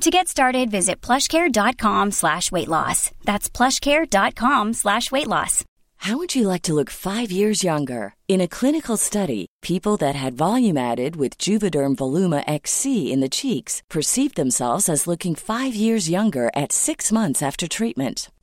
To get started, visit plushcare.com slash weight loss. That's plushcare.com slash weight loss. How would you like to look five years younger? In a clinical study, people that had volume added with Juvederm Voluma XC in the cheeks perceived themselves as looking five years younger at six months after treatment.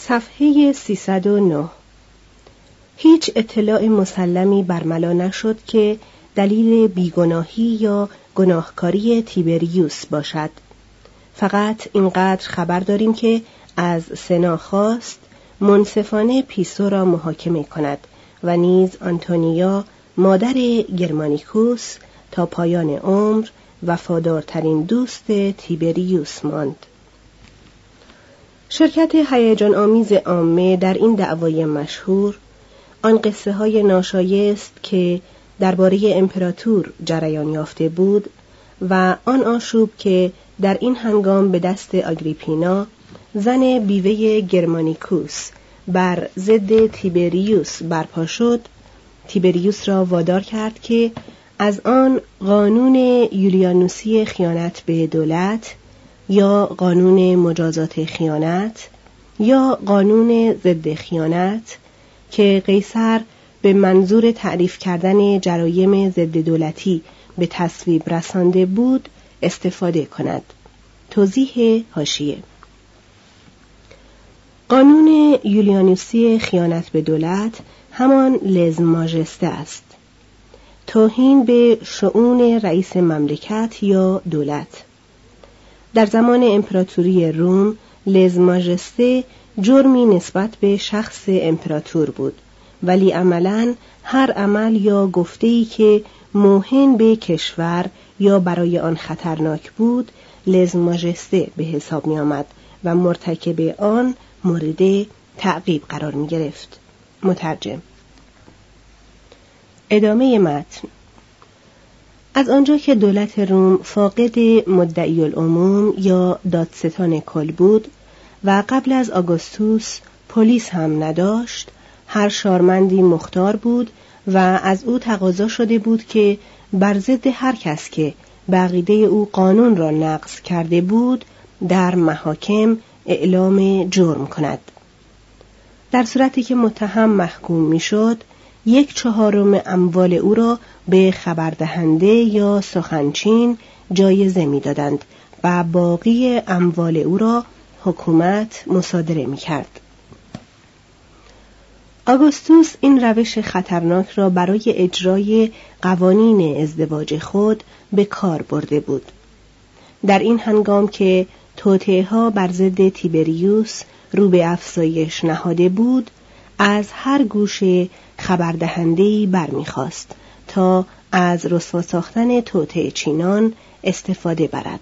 صفحه 309 هیچ اطلاع مسلمی برملا نشد که دلیل بیگناهی یا گناهکاری تیبریوس باشد. فقط اینقدر خبر داریم که از سنا خواست منصفانه پیسو را محاکمه کند و نیز آنتونیا مادر گرمانیکوس تا پایان عمر وفادارترین دوست تیبریوس ماند. شرکت هیجان آمیز عامه در این دعوای مشهور آن قصه های ناشایست که درباره امپراتور جریان یافته بود و آن آشوب که در این هنگام به دست آگریپینا زن بیوه گرمانیکوس بر ضد تیبریوس برپا شد تیبریوس را وادار کرد که از آن قانون یولیانوسی خیانت به دولت یا قانون مجازات خیانت یا قانون ضد خیانت که قیصر به منظور تعریف کردن جرایم ضد دولتی به تصویب رسانده بود استفاده کند. توضیح هاشیه قانون یولیانوسی خیانت به دولت همان لزم ماجسته است. توهین به شعون رئیس مملکت یا دولت. در زمان امپراتوری روم لز ماجسته جرمی نسبت به شخص امپراتور بود. ولی عملا هر عمل یا گفته‌ای که موهن به کشور یا برای آن خطرناک بود لز ماجسته به حساب می آمد و مرتکب آن مورد تعقیب قرار می گرفت. مترجم. ادامه متن. از آنجا که دولت روم فاقد مدعی العموم یا دادستان کل بود و قبل از آگوستوس پلیس هم نداشت هر شارمندی مختار بود و از او تقاضا شده بود که بر ضد هر کس که بقیده او قانون را نقض کرده بود در محاکم اعلام جرم کند. در صورتی که متهم محکوم می‌شد یک چهارم اموال او را به خبردهنده یا سخنچین جایزه می‌دادند و باقی اموال او را حکومت مصادره می کرد. آگوستوس این روش خطرناک را برای اجرای قوانین ازدواج خود به کار برده بود. در این هنگام که توطعه ها بر ضد تیبریوس رو به افزایش نهاده بود از هر گوشه خبردهندهای برمیخواست تا از رسوا ساختن توطعه چینان استفاده برد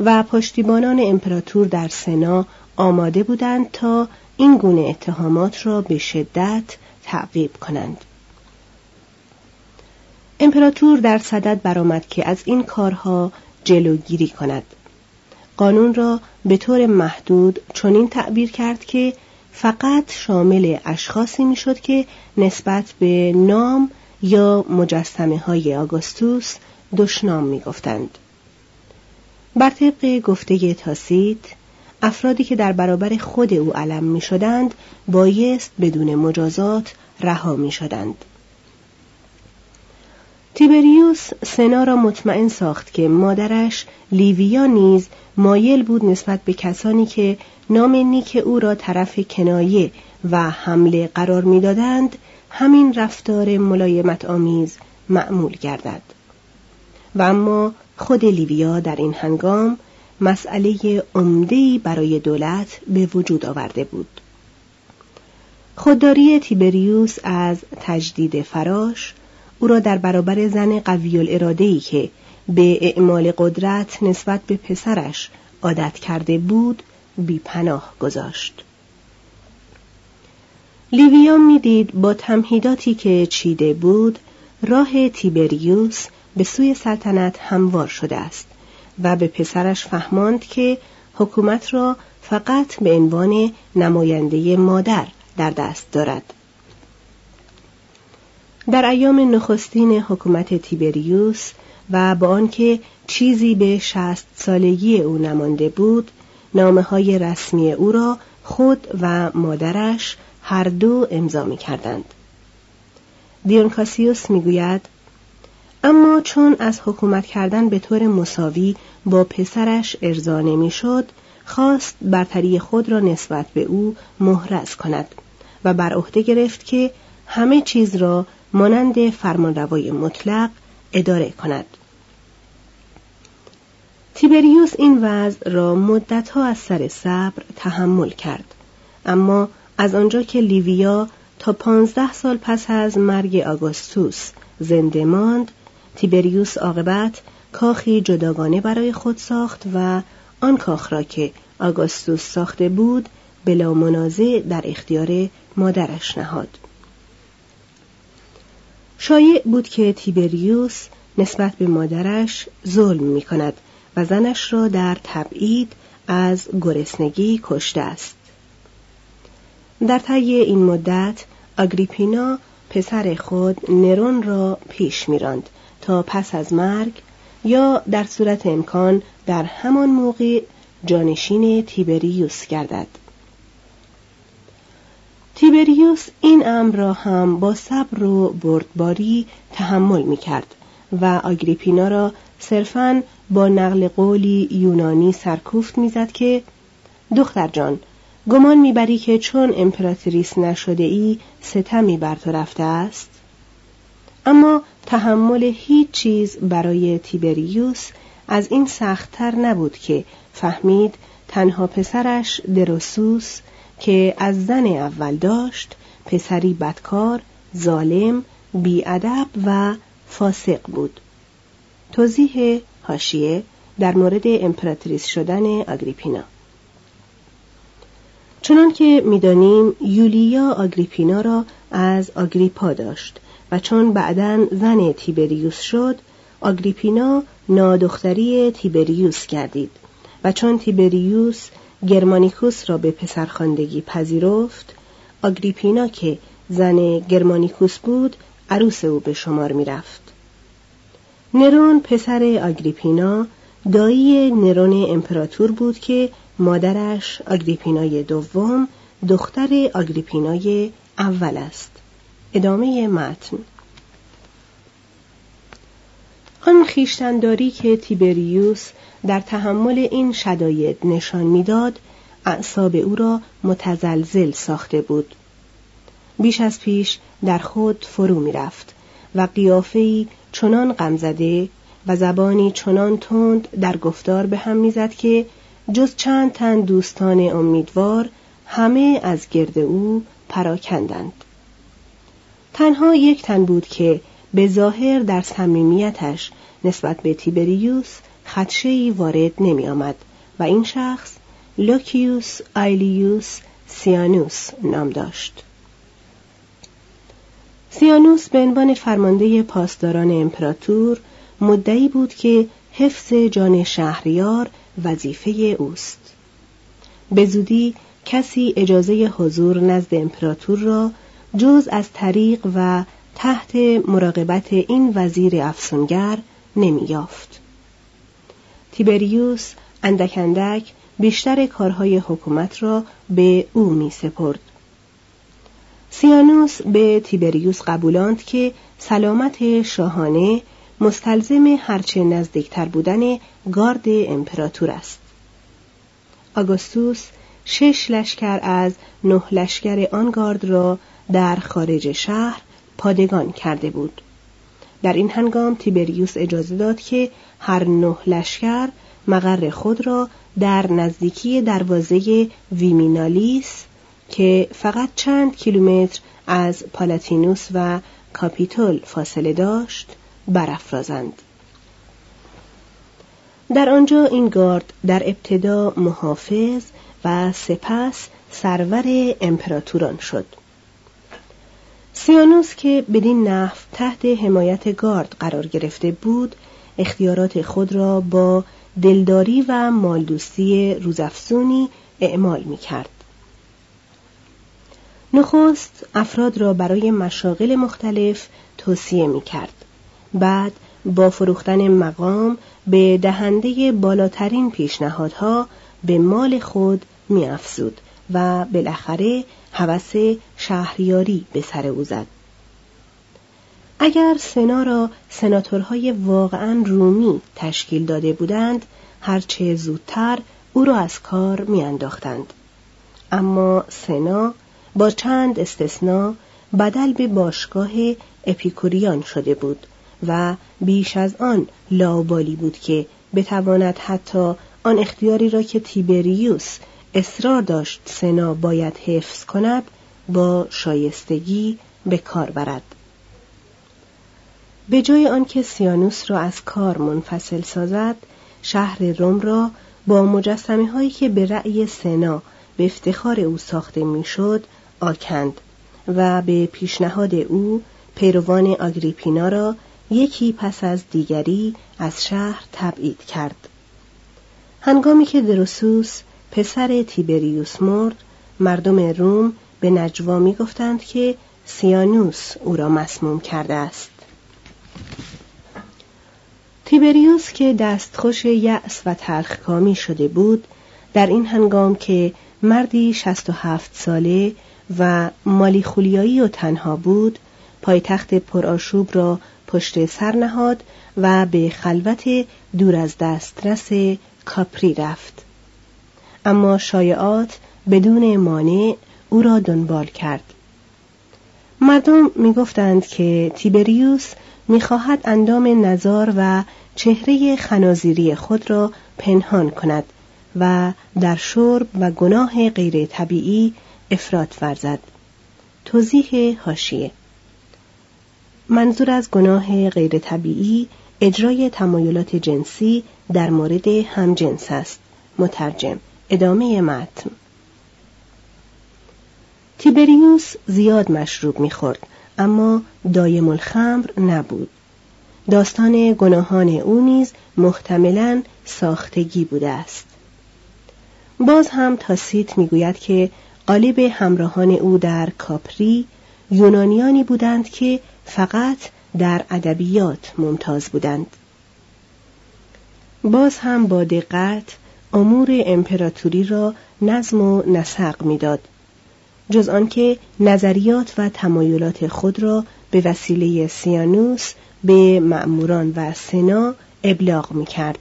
و پشتیبانان امپراتور در سنا آماده بودند تا این گونه اتهامات را به شدت تعقیب کنند. امپراتور در صدد برآمد که از این کارها جلوگیری کند. قانون را به طور محدود چنین تعبیر کرد که فقط شامل اشخاصی می‌شد که نسبت به نام یا مجسمه های آگوستوس دشنام می گفتند. بر طبق گفته تاسیت افرادی که در برابر خود او علم می شدند بایست بدون مجازات رها می شدند. تیبریوس سنا را مطمئن ساخت که مادرش لیویا نیز مایل بود نسبت به کسانی که نام نیک او را طرف کنایه و حمله قرار می‌دادند همین رفتار ملایمت آمیز معمول گردد. و اما خود لیویا در این هنگام مسئله عمده‌ای برای دولت به وجود آورده بود. خودداری تیبریوس از تجدید فراش او را در برابر زن قوی الاراده‌ای که به اعمال قدرت نسبت به پسرش عادت کرده بود بی پناه گذاشت. لیویا می‌دید با تمهیداتی که چیده بود راه تیبریوس به سوی سلطنت هموار شده است و به پسرش فهماند که حکومت را فقط به عنوان نماینده مادر در دست دارد. در ایام نخستین حکومت تیبریوس و با آنکه چیزی به شست سالگی او نمانده بود نامه های رسمی او را خود و مادرش هر دو امضا می کردند. دیونکاسیوس می گوید اما چون از حکومت کردن به طور مساوی با پسرش ارضا نمی‌شد خواست برتری خود را نسبت به او محرز کند و بر عهده گرفت که همه چیز را مانند فرمانروای مطلق اداره کند تیبریوس این وضع را مدتها از سر صبر تحمل کرد. اما از آنجا که لیویا تا پانزده سال پس از مرگ آگوستوس زنده ماند تیبریوس عاقبت کاخی جداگانه برای خود ساخت و آن کاخ را که آگوستوس ساخته بود بلا منازع در اختیار مادرش نهاد. شایع بود که تیبریوس نسبت به مادرش ظلم می کند و زنش را در تبعید از گرسنگی کشته است. در طی این مدت آگریپینا پسر خود نرون را پیش میراند تا پس از مرگ یا در صورت امکان در همان موقع جانشین تیبریوس گردد. تیبریوس این امر را هم با صبر و بردباری تحمل می کرد و آگریپینا را صرفاً با نقل قولی یونانی سرکوفت می‌زد که دختر جان گمان می‌بری که چون امپراتریس نشده ای ستمی بر تو رفته است اما تحمل هیچ چیز برای تیبریوس از این سختتر نبود که فهمید تنها پسرش دروسوس که از زن اول داشت پسری بدکار، ظالم، بیادب و فاسق بود. توضیح هاشیه در مورد امپراتریس شدن آگریپینا چنان که می‌دانیم یولیا آگریپینا را از آگریپا داشت و چون بعدا زن تیبریوس شد آگریپینا نادختری تیبریوس گردید و چون تیبریوس گرمانیکوس را به پسرخواندگی پذیرفت آگریپینا که زن گرمانیکوس بود عروس او به شمار می رفت. نرون پسر آگریپینا دایی نرون امپراتور بود که مادرش آگریپینای دوم دختر آگریپینای اول است. ادامه متن. آن خیشتنداری که تیبریوس در تحمل این شداید نشان می‌داد اعصاب او را متزلزل ساخته بود. بیش از پیش در خود فرو می‌رفت و قیافهای چنان غمزده و زبانی چنان تند در گفتار به هم می‌زد که جز چند تن دوستان امیدوار همه از گرد او پراکندند. تنها یک تن بود که به ظاهر در صمیمیتش نسبت به تیبریوس خدشه‌ای وارد نمی آمد و این شخص لوکیوس آیلیوس سیانوس نام داشت. سیانوس به عنوان فرمانده پاسداران امپراتور مدعی بود که حفظ جان شهریار وظیفه اوست به زودی کسی اجازه حضور نزد امپراتور را جز از طریق و تحت مراقبت این وزیر افسونگر نمییافت. تیبریوس اندک اندک بیشتر کارهای حکومت را به او می سپرد. سیانوس به تیبریوس قبولاند که سلامت شاهانه مستلزم هرچه نزدیکتر بودن گارد امپراتور است. آگوستوس شش لشکر از نه لشکر آن گارد را در خارج شهر پادگان کرده بود. در این هنگام تیبریوس اجازه داد که هر نه لشکر مقر خود را در نزدیکی دروازه ویمینالیس که فقط چند کیلومتر از پالاتینوس و کاپیتول فاصله داشت برافرازند. در آنجا این گارد در ابتدا محافظ و سپس سرور امپراتوران شد. سیانوس که بدین نحو تحت حمایت گارد قرار گرفته بود اختیارات خود را با دلداری و مالدوستی روزافزونی اعمال می کرد. نخست افراد را برای مشاغل مختلف توصیه می کرد. بعد با فروختن مقام به دهنده بالاترین پیشنهادها به مال خود می افزود و بالاخره هوس شهریاری به سر او زد. اگر سنا را سناتورهای واقعا رومی تشکیل داده بودند هرچه زودتر او را از کار میانداختند اما سنا با چند استثنا بدل به باشگاه اپیکوریان شده بود و بیش از آن لاوبالی بود که بتواند حتی آن اختیاری را که تیبریوس اصرار داشت سنا باید حفظ کند با شایستگی به کار برد. به جای آنکه سیانوس را از کار منفصل سازد شهر روم را با مجسمه هایی که به رأی سنا به افتخار او ساخته می‌شد آکند و به پیشنهاد او پیروان آگریپینا را یکی پس از دیگری از شهر تبعید کرد. هنگامی که دروسوس پسر تیبریوس مرد مردم روم به نجوا می گفتند که سیانوس او را مسموم کرده است. تیبریوس که دستخوش یأس و تلخکامی شده بود در این هنگام که مردی شست و هفت ساله و مالی خولیایی و تنها بود پایتخت پرآشوب را پشت سر نهاد و به خلوت دور از دسترس کاپری رفت. اما شایعات بدون مانع او را دنبال کرد. مردم می‌گفتند که تیبریوس می‌خواهد اندام نزار و چهره خنازیری خود را پنهان کند و در شرب و گناه غیر طبیعی افراد ورزد. توضیح هاشیه منظور از گناه غیر طبیعی اجرای تمایلات جنسی در مورد همجنس است. مترجم ادامه متن. تیبریوس زیاد مشروب می‌خورد اما دایم الخمر نبود. داستان گناهان او نیز محتملا ساختگی بوده است. باز هم تاسیت می‌گوید که قالب همراهان او در کاپری یونانیانی بودند که فقط در ادبیات ممتاز بودند باز هم با دقت امور امپراتوری را نظم و نسق می‌داد جز آنکه نظریات و تمایلات خود را به وسیله سیانوس به مأموران و سنا ابلاغ می کرد.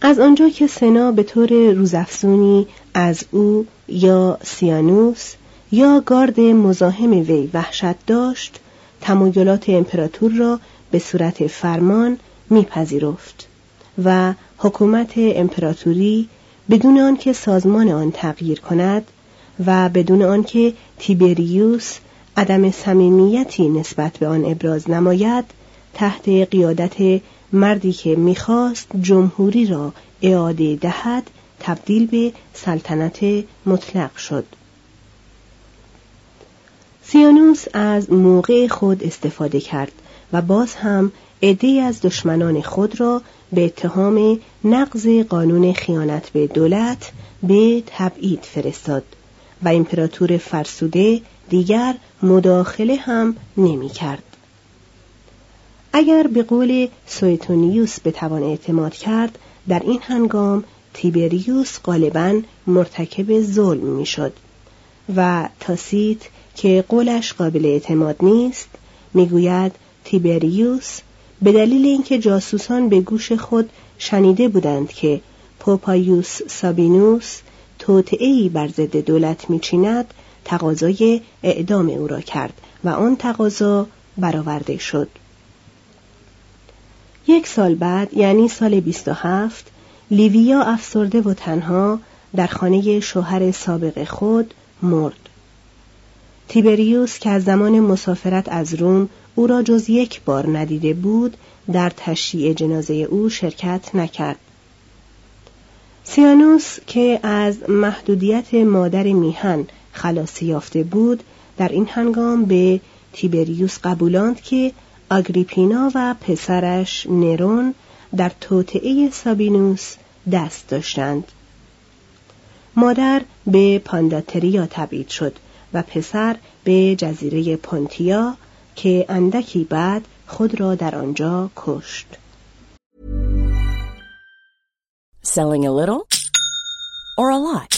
از آنجا که سنا به طور روزافزونی از او یا سیانوس یا گارد مزاحم وی وحشت داشت تمایلات امپراتور را به صورت فرمان میپذیرفت و حکومت امپراتوری بدون آنکه سازمان آن تغییر کند و بدون آنکه تیبریوس عدم صمیمیتی نسبت به آن ابراز نماید تحت قیادت مردی که می‌خواست جمهوری را اعاده دهد تبدیل به سلطنت مطلق شد سیانوس از موقع خود استفاده کرد و باز هم عده از دشمنان خود را به اتهام نقض قانون خیانت به دولت به تبعید فرستاد و امپراتور فرسوده دیگر مداخله هم نمی کرد. اگر به قول سویتونیوس بتوان اعتماد کرد در این هنگام تیبریوس غالبا مرتکب ظلم می‌شد و تاسیت که قولش قابل اعتماد نیست می‌گوید تیبریوس به دلیل اینکه جاسوسان به گوش خود شنیده بودند که پوپایوس سابینوس توطئهای بر ضد دولت میچیند تقاضای اعدام او را کرد و آن تقاضا برآورده شد. یک سال بعد یعنی سال 27 لیویا افسرده و تنها در خانه شوهر سابق خود مرد. تیبریوس که از زمان مسافرت از روم او را جز یک بار ندیده بود در تشییع جنازه او شرکت نکرد. سیانوس که از محدودیت مادر میهن خلاصی یافته بود در این هنگام به تیبریوس قبولاند که آگریپینا و پسرش نرون در توطعه سابینوس دست داشتند مادر به پانداتریا تبعید شد و پسر به جزیره پونتیا که اندکی بعد خود را در آنجا کشت. Selling a little or a lot?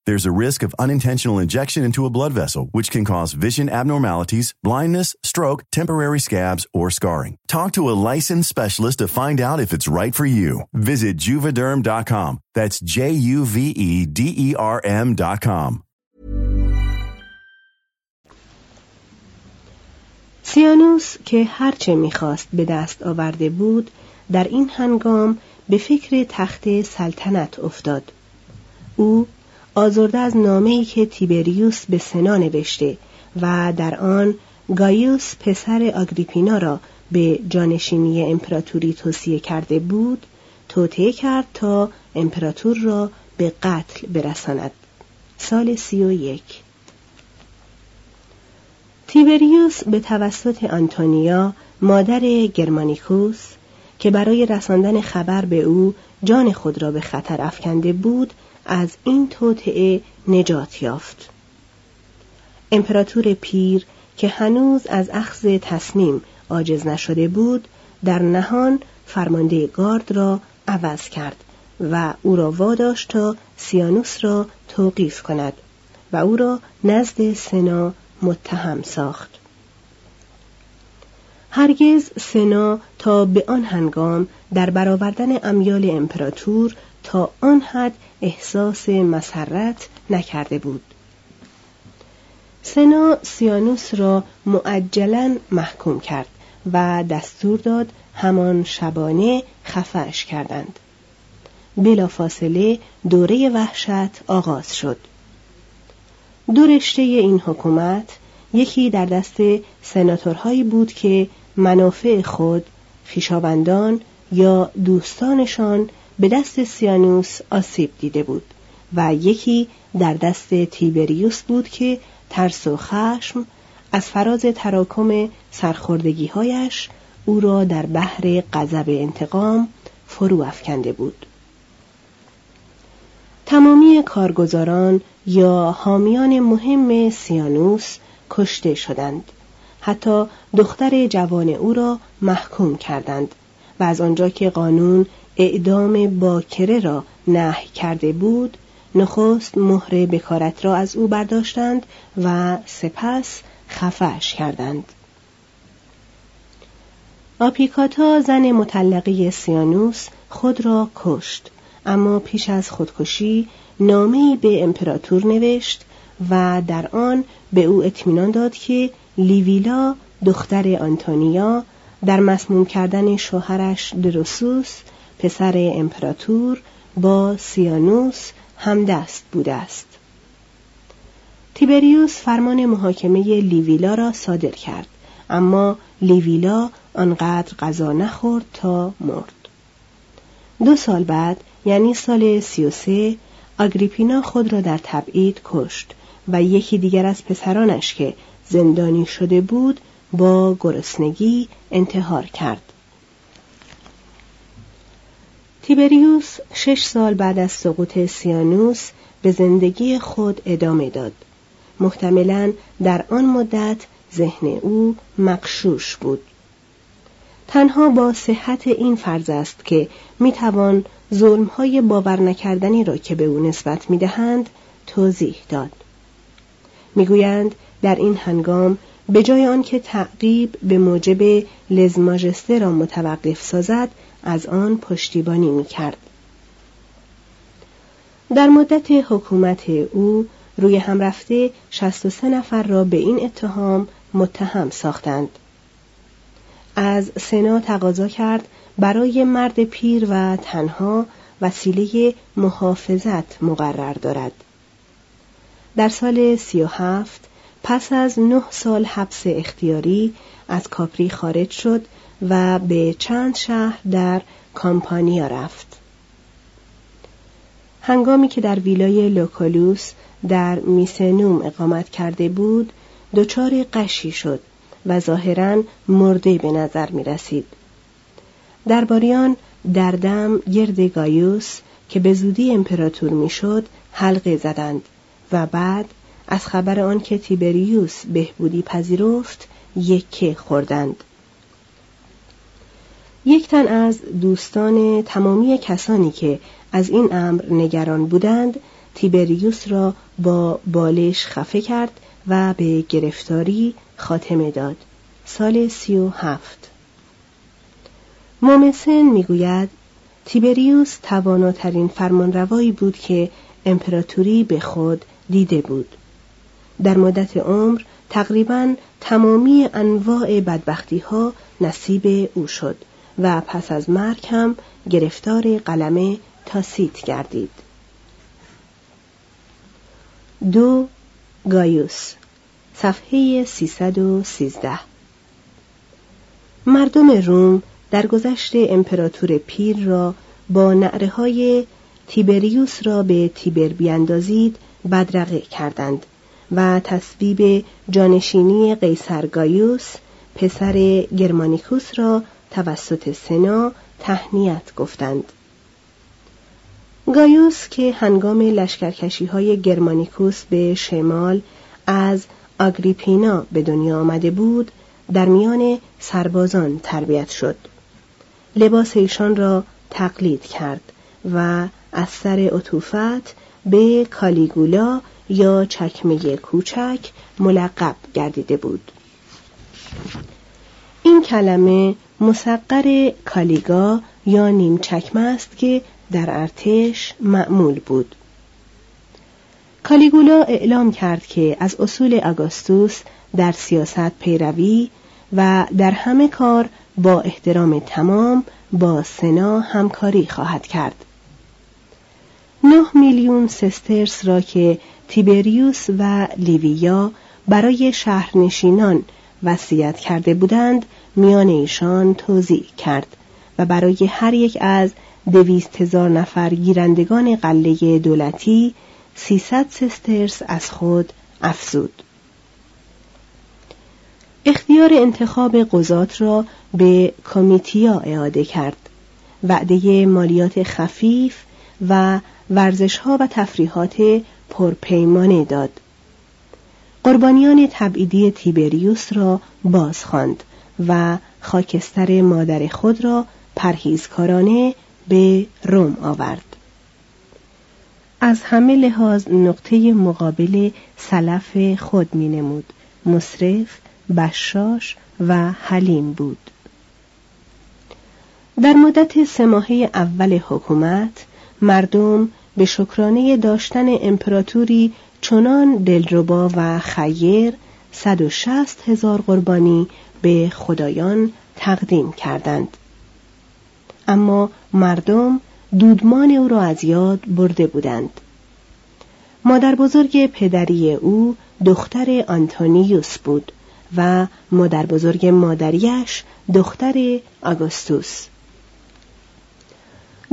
There's a risk of unintentional injection into a blood vessel, which can cause vision abnormalities, blindness, stroke, temporary scabs, or scarring. Talk to a licensed specialist to find out if it's right for you. Visit juvederm.com. That's J U V E D E R M.com. سیانوس که هرچه میخواست به دست آورده بود در این هنگام به فکر تخت سلطنت افتاد او آزرده از نامه‌ای که تیبریوس به سنا نوشته و در آن گایوس پسر آگریپینا را به جانشینی امپراتوری توصیه کرده بود توطعه کرد تا امپراتور را به قتل برساند. سال سی و یک. تیبریوس به توسط آنتونیا مادر گرمانیکوس که برای رساندن خبر به او جان خود را به خطر افکنده بود از این توطعه نجات یافت. امپراتور پیر که هنوز از اخذ تصمیم عاجز نشده بود در نهان فرمانده گارد را عوض کرد و او را واداشت تا سیانوس را توقیف کند و او را نزد سنا متهم ساخت. هرگز سنا تا به آن هنگام در برآوردن امیال امپراتور تا آن حد احساس مسرت نکرده بود. سنا سیانوس را معجلا محکوم کرد و دستور داد همان شبانه خفش کردند. بلافاصله دوره وحشت آغاز شد. دو رشته این حکومت یکی در دست سناتورهایی بود که منافع خود خیشاوندان یا دوستانشان به دست سیانوس آسیب دیده بود و یکی در دست تیبریوس بود که ترس و خشم از فراز تراکم سرخوردگیهایش او را در بحر غضب انتقام فرو افکنده بود. تمامی کارگزاران یا حامیان مهم سیانوس کشته شدند. حتی دختر جوان او را محکوم کردند و از آنجا که قانون اعدام باکره را نهی کرده بود نخست مهر بکارت را از او برداشتند و سپس خفش کردند. آپیکاتا زن مطلقه سیانوس خود را کشت اما پیش از خودکشی نامهای به امپراتور نوشت و در آن به او اطمینان داد که لیویلا دختر آنتونیا در مسموم کردن شوهرش دروسوس پسر امپراتور با سیانوس همدست بوده است. تیبریوس فرمان محاکمه لیویلا را صادر کرد اما لیویلا آنقدر غذا نخورد تا مرد. دو سال بعد یعنی سال سی و سه آگریپینا خود را در تبعید کشت و یکی دیگر از پسرانش که زندانی شده بود با گرسنگی انتحار کرد. تیبریوس شش سال بعد از سقوط سیانوس به زندگی خود ادامه داد. محتملا در آن مدت ذهن او مقشوش بود. تنها با صحت این فرض است که می‌توان ظلمهای باور نکردنی را که به او نسبت می‌دهند توضیح داد. می‌گویند در این هنگام به جای آنکه تعقیب به موجب لزماجسته را متوقف سازد از آن پشتیبانی می کرد. در مدت حکومت او روی هم رفته 63 نفر را به این اتهام متهم ساختند. از سنا تقاضا کرد برای مرد پیر و تنها وسیله محافظت مقرر دارد. در سال سی و هفت پس از نه سال حبس اختیاری از کاپری خارج شد و به چند شهر در کامپانیا رفت. هنگامی که در ویلای لوکولوس در میسنوم اقامت کرده بود، دچار قشی شد و ظاهرا مرده به نظر می رسید. درباریان در دم گرد گایوس که به زودی امپراتور می‌شد حلقه زدند و بعد از خبر آن که تیبریوس بهبودی پذیرفت یکه خوردند یک تن از دوستان تمامی کسانی که از این امر نگران بودند تیبریوس را با بالش خفه کرد و به گرفتاری خاتمه داد. سال سی و هفت. مومسن می‌گوید تیبریوس تواناترین فرمانروایی بود که امپراتوری به خود دیده بود. در مدت عمر تقریبا تمامی انواع بدبختی ها نصیب او شد. و پس از مرگ هم گرفتار قلمه تاسیت گردید. دو گایوس صفحه 313 مردم روم در گذشت امپراتور پیر را با نعره های تیبریوس را به تیبر بیاندازید بدرقه کردند و تصویب جانشینی قیصر گایوس پسر گرمانیکوس را توسط سنا تهنیت گفتند. گایوس که هنگام لشکرکشی های گرمانیکوس به شمال از آگریپینا به دنیا آمده بود در میان سربازان تربیت شد. لباس ایشان را تقلید کرد و از سر عطوفت به کالیگولا یا چکمه کوچک ملقب گردیده بود. این کلمه مسقر کالیگا یا نیم چکمه است که در ارتش معمول بود کالیگولا اعلام کرد که از اصول آگوستوس در سیاست پیروی و در همه کار با احترام تمام با سنا همکاری خواهد کرد. نه میلیون سسترس را که تیبریوس و لیویا برای شهرنشینان وصیت کرده بودند میان ایشان توضیح کرد و برای هر یک از دویست هزار نفر گیرندگان قله دولتی سیصد سسترس از خود افزود. اختیار انتخاب قضات را به کمیتیا اعاده کرد وعده مالیات خفیف و ورزشها و تفریحات پرپیمانه داد قربانیان تبعیدی تیبریوس را باز خواند و خاکستر مادر خود را پرهیزکارانه به روم آورد. از همه لحاظ نقطه مقابل سلف خود می نمود مصرف بشاش و حلیم بود. در مدت سه ماهه اول حکومت مردم به شکرانه داشتن امپراتوری چنان دلربا و خیر 160 هزار قربانی به خدایان تقدیم کردند. اما مردم دودمان او را از یاد برده بودند. مادر بزرگ پدری او دختر آنتونیوس بود و مادر بزرگ مادریش دختر آگوستوس.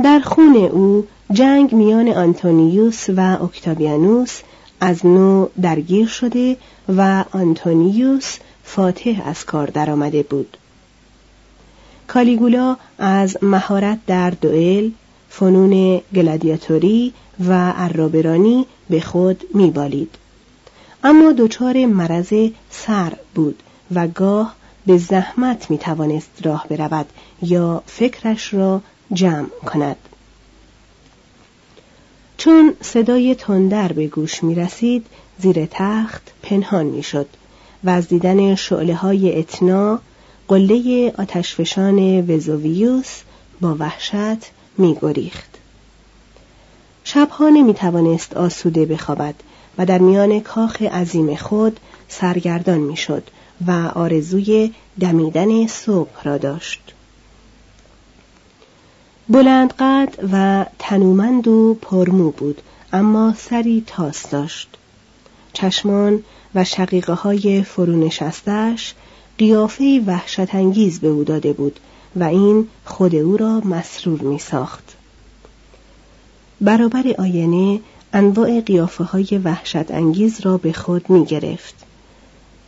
در خون او جنگ میان آنتونیوس و اکتابیانوس از نو درگیر شده و آنتونیوس فاتح از کار درآمده بود. کالیگولا از مهارت در دوئل فنون گلادیاتوری و عرابرانی به خود میبالید. اما دچار مرض سر بود و گاه به زحمت می توانست راه برود یا فکرش را جمع کند. چون صدای تندر به گوش می رسید زیر تخت پنهان می شد و از دیدن شعله های اتنا قله آتشفشان وزوویوس با وحشت می گریخت. شبها نمی توانست آسوده بخوابد و در میان کاخ عظیم خود سرگردان می‌شد و آرزوی دمیدن صبح را داشت بلند قد و تنومند و پرمو بود اما سری تاس داشت چشمان و شقیقه های فرونشستش قیافه وحشت انگیز به او داده بود و این خود او را مسرور می ساخت. برابر آینه انواع قیافه های وحشت انگیز را به خود می گرفت.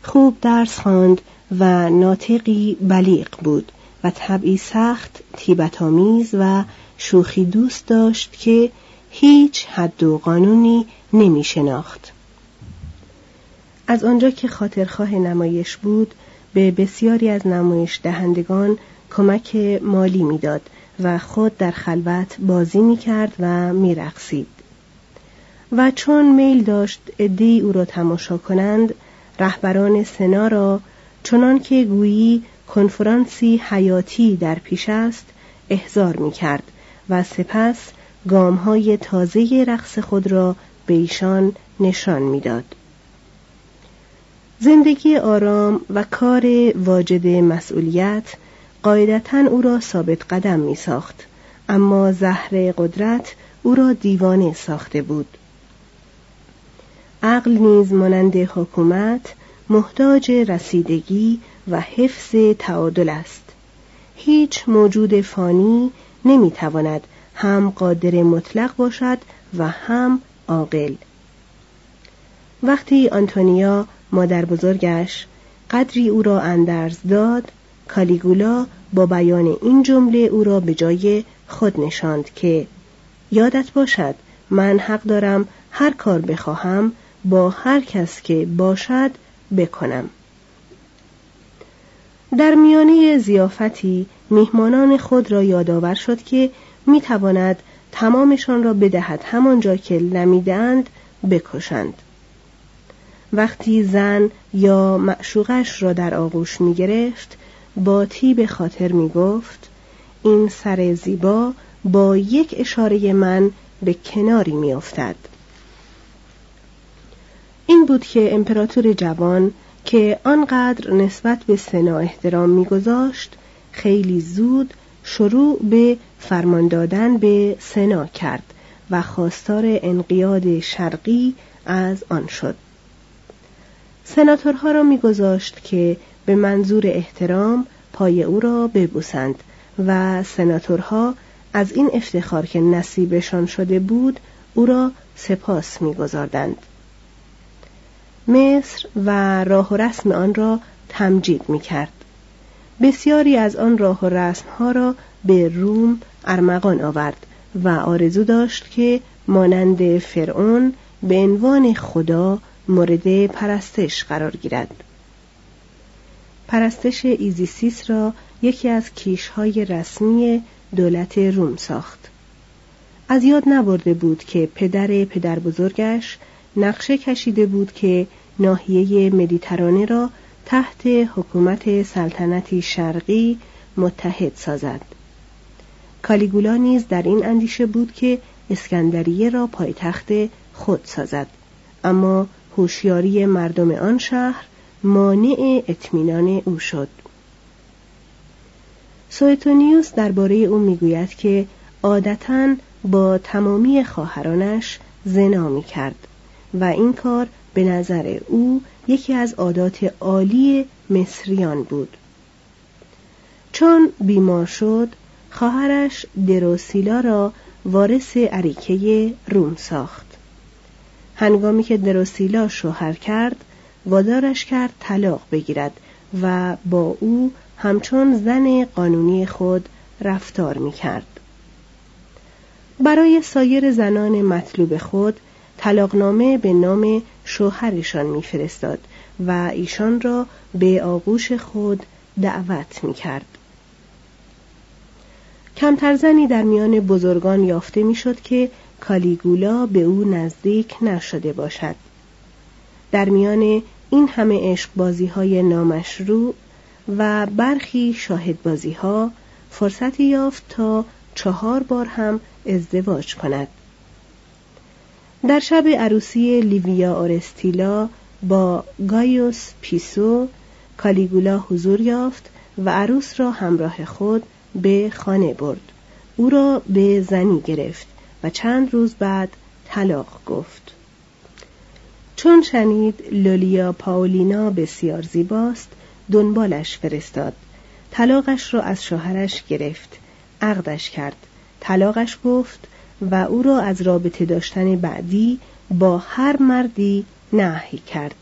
خوب درس خواند و ناطقی بلیغ بود و طبعی سخت تیبتامیز و شوخی دوست داشت که هیچ حد و قانونی نمی شناخت. از آنجا که خاطرخواه نمایش بود به بسیاری از نمایش دهندگان کمک مالی می‌داد و خود در خلوت بازی می کرد و می رقصید. و چون میل داشت ادی او را تماشا کنند رهبران سنا را چنان که گویی کنفرانسی حیاتی در پیش است احضار می کرد و سپس گام های تازه رقص خود را به ایشان نشان می‌داد. زندگی آرام و کار واجد مسئولیت قاعدتا او را ثابت قدم می ساخت اما زهر قدرت او را دیوانه ساخته بود عقل نیز مانند حکومت محتاج رسیدگی و حفظ تعادل است. هیچ موجود فانی نمی‌تواند هم قادر مطلق باشد و هم عاقل. وقتی آنتونیا مادر بزرگش قدری او را اندرز داد کالیگولا با بیان این جمله او را به جای خود نشاند که یادت باشد من حق دارم هر کار بخواهم با هر کس که باشد بکنم. در میانه زیافتی میهمانان خود را یادآور شد که می‌تواند تمامشان را بدهد همانجا که لمیدند بکشند وقتی زن یا معشوقش را در آغوش می گرفت با تیب خاطر می گفت این سر زیبا با یک اشاره من به کناری می افتد. این بود که امپراتور جوان که آنقدر نسبت به سنا احترام میگذاشت خیلی زود شروع به فرمان دادن به سنا کرد و خواستار انقیاد شرقی از آن شد. سناتورها را میگذاشت که به منظور احترام پای او را ببوسند و سناتورها از این افتخار که نصیبشان شده بود او را سپاس میگذاردند. مصر و راه و رسم آن را تمجید می کرد. بسیاری از آن راه و رسم ها را به روم ارمغان آورد و آرزو داشت که مانند فرعون به عنوان خدا مورد پرستش قرار گیرد. پرستش ایزیس را یکی از کیشهای رسمی دولت روم ساخت. از یاد نبرده بود که پدر پدر بزرگش نقشه کشیده بود که ناحیه مدیترانه را تحت حکومت سلطنتی شرقی متحد سازد. کالیگولا نیز در این اندیشه بود که اسکندریه را پایتخت خود سازد. اما هوشیاری مردم آن شهر مانع اطمینان او شد. سویتونیوس درباره او می‌گوید که عادتا با تمامی خواهرانش زنا می کرد و این کار به نظر او یکی از عادات عالی مصریان بود چون بیمار شد خواهرش دروسیلا را وارث عریکه روم ساخت هنگامی که دروسیلا شوهر کرد وادارش کرد طلاق بگیرد و با او همچون زن قانونی خود رفتار می کرد. برای سایر زنان مطلوب خود طلاقنامه به نام شوهرشان میفرستاد و ایشان را به آغوش خود دعوت می‌کرد. کمتر زنی در میان بزرگان یافته می‌شد که کالیگولا به او نزدیک نشده باشد. در میان این همه عشق بازی های نامشروع و برخی شاهد بازی ها فرصتی یافت تا چهار بار هم ازدواج کند. در شب عروسی لیویا اورستیلا با گایوس پیسو کالیگولا حضور یافت و عروس را همراه خود به خانه برد. او را به زنی گرفت و چند روز بعد طلاق گفت. چون شنید لولیا پاولینا بسیار زیباست دنبالش فرستاد. طلاقش را از شوهرش گرفت عقدش کرد. طلاقش گفت و او را از رابطه داشتن بعدی با هر مردی نهی کرد.